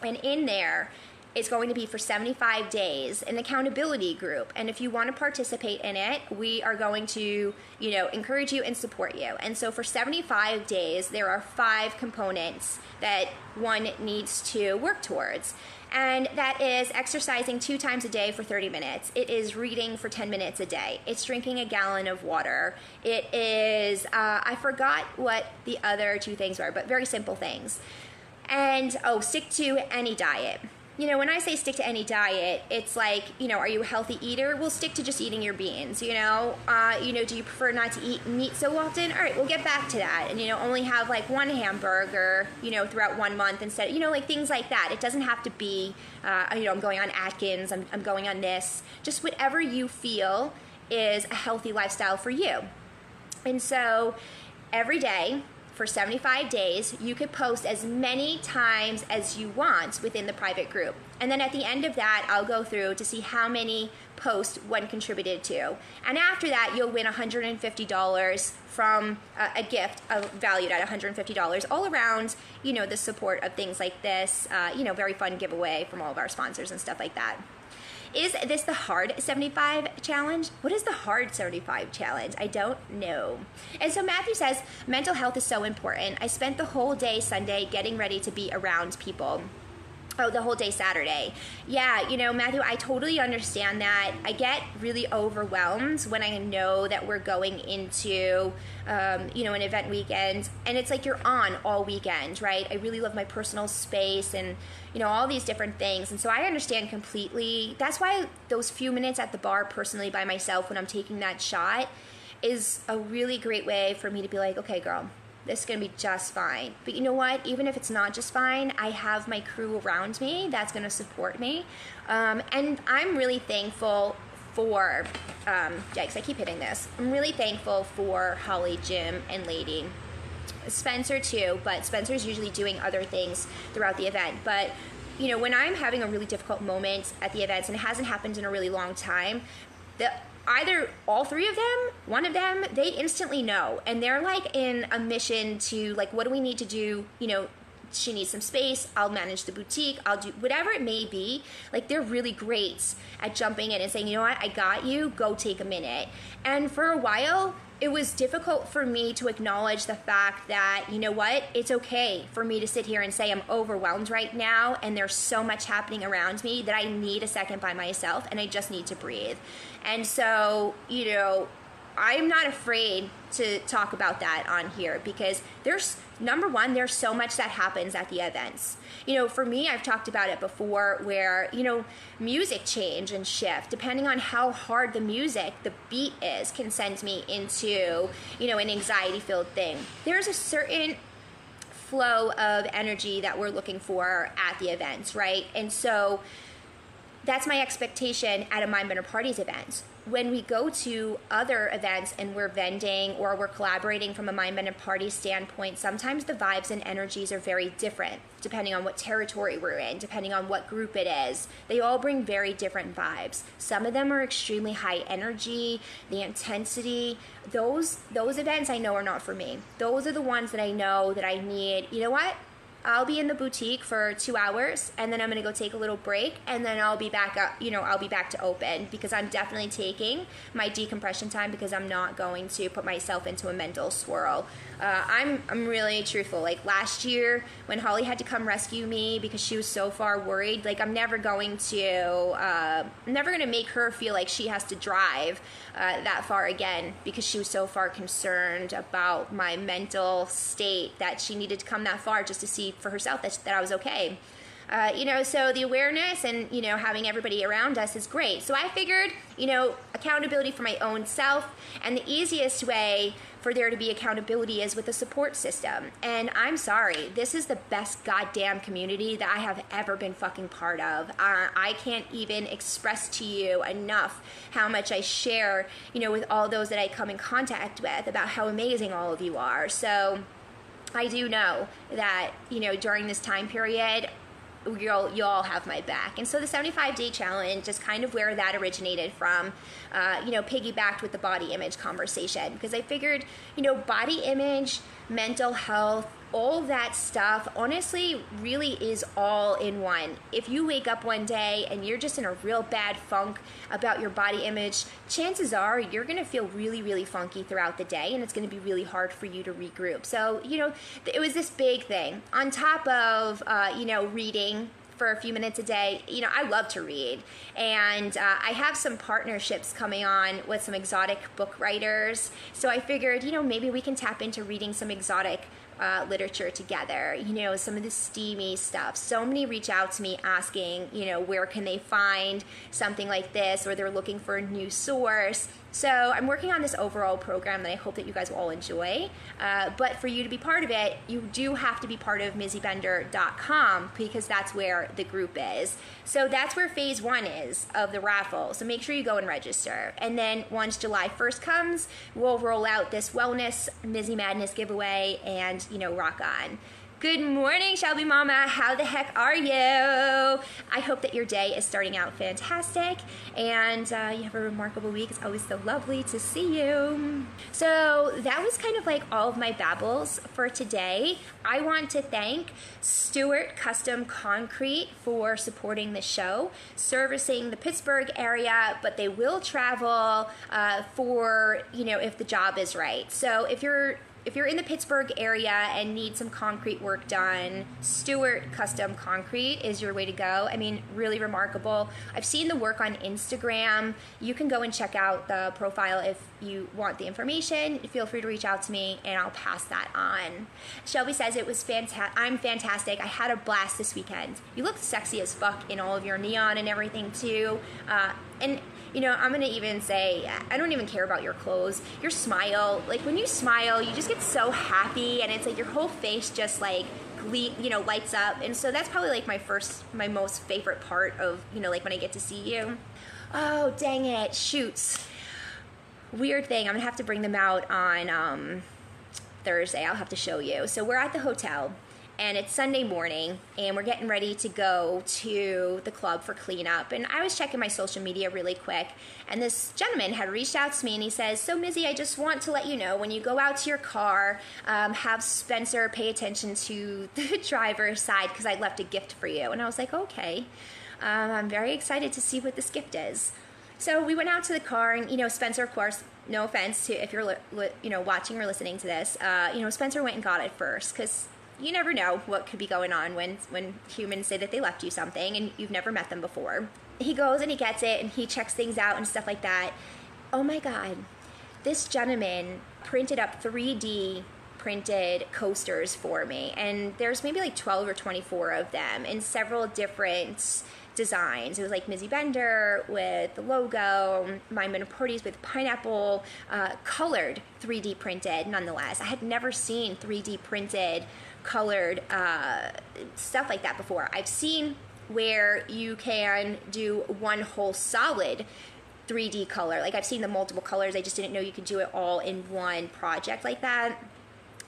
And in there, it's going to be for 75 days an accountability group and if you want to participate in it we are going to you know encourage you and support you and so for 75 days there are five components that one needs to work towards and that is exercising two times a day for 30 minutes. It is reading for 10 minutes a day. It's drinking a gallon of water. It is, uh, I forgot what the other two things were, but very simple things. And oh, stick to any diet you know, when I say stick to any diet, it's like, you know, are you a healthy eater? We'll stick to just eating your beans, you know? Uh, you know, do you prefer not to eat meat so often? All right, we'll get back to that. And, you know, only have like one hamburger, you know, throughout one month instead, you know, like things like that. It doesn't have to be, uh, you know, I'm going on Atkins, I'm, I'm going on this. Just whatever you feel is a healthy lifestyle for you. And so every day, for 75 days, you could post as many times as you want within the private group. And then at the end of that, I'll go through to see how many posts one contributed to. And after that, you'll win $150 from uh, a gift valued at $150 all around, you know, the support of things like this, uh, you know, very fun giveaway from all of our sponsors and stuff like that. Is this the hard 75 challenge? What is the hard 75 challenge? I don't know. And so Matthew says, mental health is so important. I spent the whole day Sunday getting ready to be around people. The whole day Saturday. Yeah, you know, Matthew, I totally understand that. I get really overwhelmed when I know that we're going into, um, you know, an event weekend, and it's like you're on all weekend, right? I really love my personal space and, you know, all these different things. And so I understand completely. That's why those few minutes at the bar, personally, by myself, when I'm taking that shot, is a really great way for me to be like, okay, girl, this is going to be just fine. But you know what? Even if it's not just fine, I have my crew around me that's going to support me. Um, and I'm really thankful for, um, yikes, I keep hitting this. I'm really thankful for Holly, Jim, and Lady. Spencer too, but Spencer's usually doing other things throughout the event. But you know, when I'm having a really difficult moment at the events, and it hasn't happened in a really long time, the either all three of them, one of them, they instantly know. And they're like in a mission to like, what do we need to do? You know, she needs some space. I'll manage the boutique. I'll do whatever it may be. Like they're really great at jumping in and saying, you know what, I got you. Go take a minute. And for a while, it was difficult for me to acknowledge the fact that, you know what, it's okay for me to sit here and say I'm overwhelmed right now and there's so much happening around me that I need a second by myself and I just need to breathe. And so, you know, I'm not afraid to talk about that on here because there's number one, there's so much that happens at the events. You know, for me, I've talked about it before where, you know, music change and shift depending on how hard the music, the beat is, can send me into, you know, an anxiety filled thing. There's a certain flow of energy that we're looking for at the events, right? And so, that's my expectation at a Mindbender Parties event. When we go to other events and we're vending or we're collaborating from a Mindbender Party standpoint, sometimes the vibes and energies are very different depending on what territory we're in, depending on what group it is. They all bring very different vibes. Some of them are extremely high energy, the intensity. Those those events I know are not for me. Those are the ones that I know that I need. You know what? I'll be in the boutique for two hours and then I'm gonna go take a little break and then I'll be back up, you know, I'll be back to open because I'm definitely taking my decompression time because I'm not going to put myself into a mental swirl. Uh, I'm, I'm really truthful. Like last year when Holly had to come rescue me because she was so far worried, like I'm never going to, uh, I'm never gonna make her feel like she has to drive uh, that far again because she was so far concerned about my mental state that she needed to come that far just to see for herself that, that I was okay. Uh, you know, so the awareness and, you know, having everybody around us is great. So I figured, you know, accountability for my own self, and the easiest way for there to be accountability is with a support system. And I'm sorry, this is the best goddamn community that I have ever been fucking part of. Uh, I can't even express to you enough how much I share, you know, with all those that I come in contact with about how amazing all of you are. So, I do know that, you know, during this time period, you'll you all have my back. And so the 75 day challenge is kind of where that originated from. Uh, you know, piggybacked with the body image conversation because I figured, you know, body image, mental health, all that stuff honestly really is all in one. If you wake up one day and you're just in a real bad funk about your body image, chances are you're going to feel really, really funky throughout the day and it's going to be really hard for you to regroup. So, you know, it was this big thing. On top of, uh, you know, reading for a few minutes a day. You know, I love to read, and uh, I have some partnerships coming on with some exotic book writers. So I figured, you know, maybe we can tap into reading some exotic uh, literature together. You know, some of the steamy stuff. So many reach out to me asking, you know, where can they find something like this, or they're looking for a new source. So I'm working on this overall program that I hope that you guys will all enjoy. Uh, but for you to be part of it, you do have to be part of MizzyBender.com because that's where the group is. So that's where phase one is of the raffle. So make sure you go and register. And then once July 1st comes, we'll roll out this wellness Mizzy Madness giveaway and, you know, rock on. Good morning, Shelby Mama. How the heck are you? I hope that your day is starting out fantastic and uh, you have a remarkable week. It's always so lovely to see you. So, that was kind of like all of my babbles for today. I want to thank Stewart Custom Concrete for supporting the show, servicing the Pittsburgh area, but they will travel uh, for, you know, if the job is right. So, if you're if you're in the Pittsburgh area and need some concrete work done, Stewart Custom Concrete is your way to go. I mean, really remarkable. I've seen the work on Instagram. You can go and check out the profile if you want the information. Feel free to reach out to me and I'll pass that on. Shelby says it was fantastic. I'm fantastic. I had a blast this weekend. You look sexy as fuck in all of your neon and everything too. Uh, and you know, I'm gonna even say, I don't even care about your clothes. Your smile, like when you smile, you just get so happy, and it's like your whole face just like glee, you know, lights up. And so that's probably like my first, my most favorite part of, you know, like when I get to see you. Oh, dang it, shoots. Weird thing, I'm gonna have to bring them out on um, Thursday. I'll have to show you. So we're at the hotel and it's Sunday morning, and we're getting ready to go to the club for cleanup. And I was checking my social media really quick, and this gentleman had reached out to me and he says, So, Mizzy, I just want to let you know when you go out to your car, um, have Spencer pay attention to the driver's side because I left a gift for you. And I was like, Okay. Um, I'm very excited to see what this gift is. So we went out to the car, and you know, Spencer, of course, no offense to if you're you know watching or listening to this, uh, you know, Spencer went and got it first because you never know what could be going on when when humans say that they left you something and you've never met them before. He goes and he gets it and he checks things out and stuff like that. Oh my god. This gentleman printed up 3D printed coasters for me and there's maybe like 12 or 24 of them in several different designs. It was like Mizzy Bender with the logo, My Parties with pineapple, uh, colored 3D printed nonetheless. I had never seen 3D printed colored uh, stuff like that before. I've seen where you can do one whole solid 3D color. Like I've seen the multiple colors. I just didn't know you could do it all in one project like that.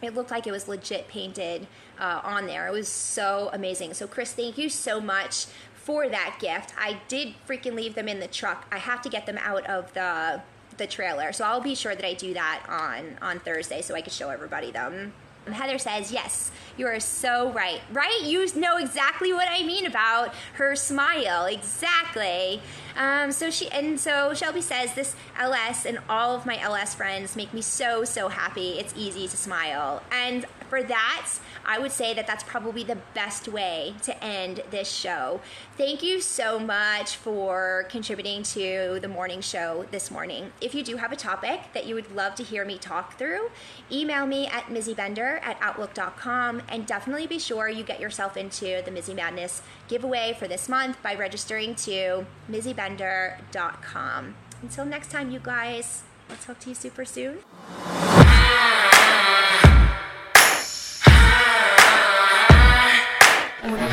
It looked like it was legit painted uh, on there. It was so amazing. So, Chris, thank you so much for that gift. I did freaking leave them in the truck. I have to get them out of the the trailer. So I'll be sure that I do that on on Thursday so I can show everybody them. Heather says, Yes, you are so right. Right? You know exactly what I mean about her smile. Exactly. Um, so she and so Shelby says this LS and all of my LS friends make me so so happy. It's easy to smile, and for that, I would say that that's probably the best way to end this show. Thank you so much for contributing to the morning show this morning. If you do have a topic that you would love to hear me talk through, email me at mizzybender at outlook.com and definitely be sure you get yourself into the Mizzy Madness giveaway for this month by registering to mizzybender.com. Until next time, you guys, I'll talk to you super soon. 오래